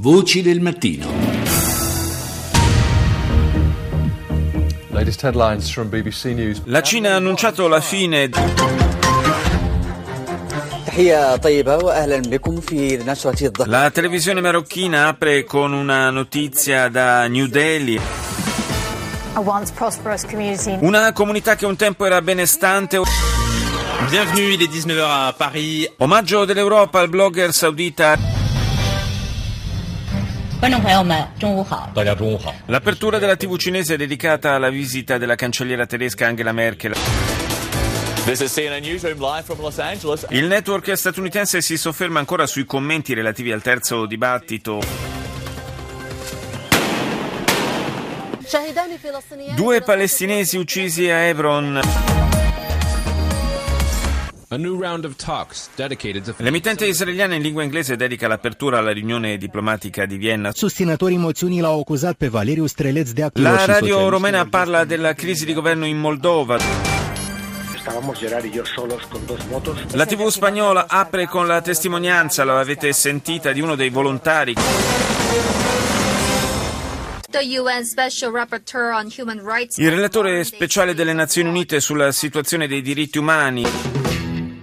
Voci del mattino. La Cina ha annunciato la fine. La televisione marocchina apre con una notizia da New Delhi. Una comunità che un tempo era benestante. Bienvenue, il 19 a Paris. Omaggio dell'Europa al blogger saudita. L'apertura della TV cinese è dedicata alla visita della cancelliera tedesca Angela Merkel. Il network statunitense si sofferma ancora sui commenti relativi al terzo dibattito. Due palestinesi uccisi a Hebron. L'emittente israeliana in lingua inglese dedica l'apertura alla riunione diplomatica di Vienna. Susținătorii moțiunii l-au acuzat pe Valeriu Streleț de actul La radio romena parla della crisi di governo in Moldova. La TV spagnola apre con la testimonianza, lo avete sentita, di uno dei volontari. The UN Special Rapporteur on Human Rights Il relatore speciale delle Nazioni Unite sulla situazione dei diritti umani.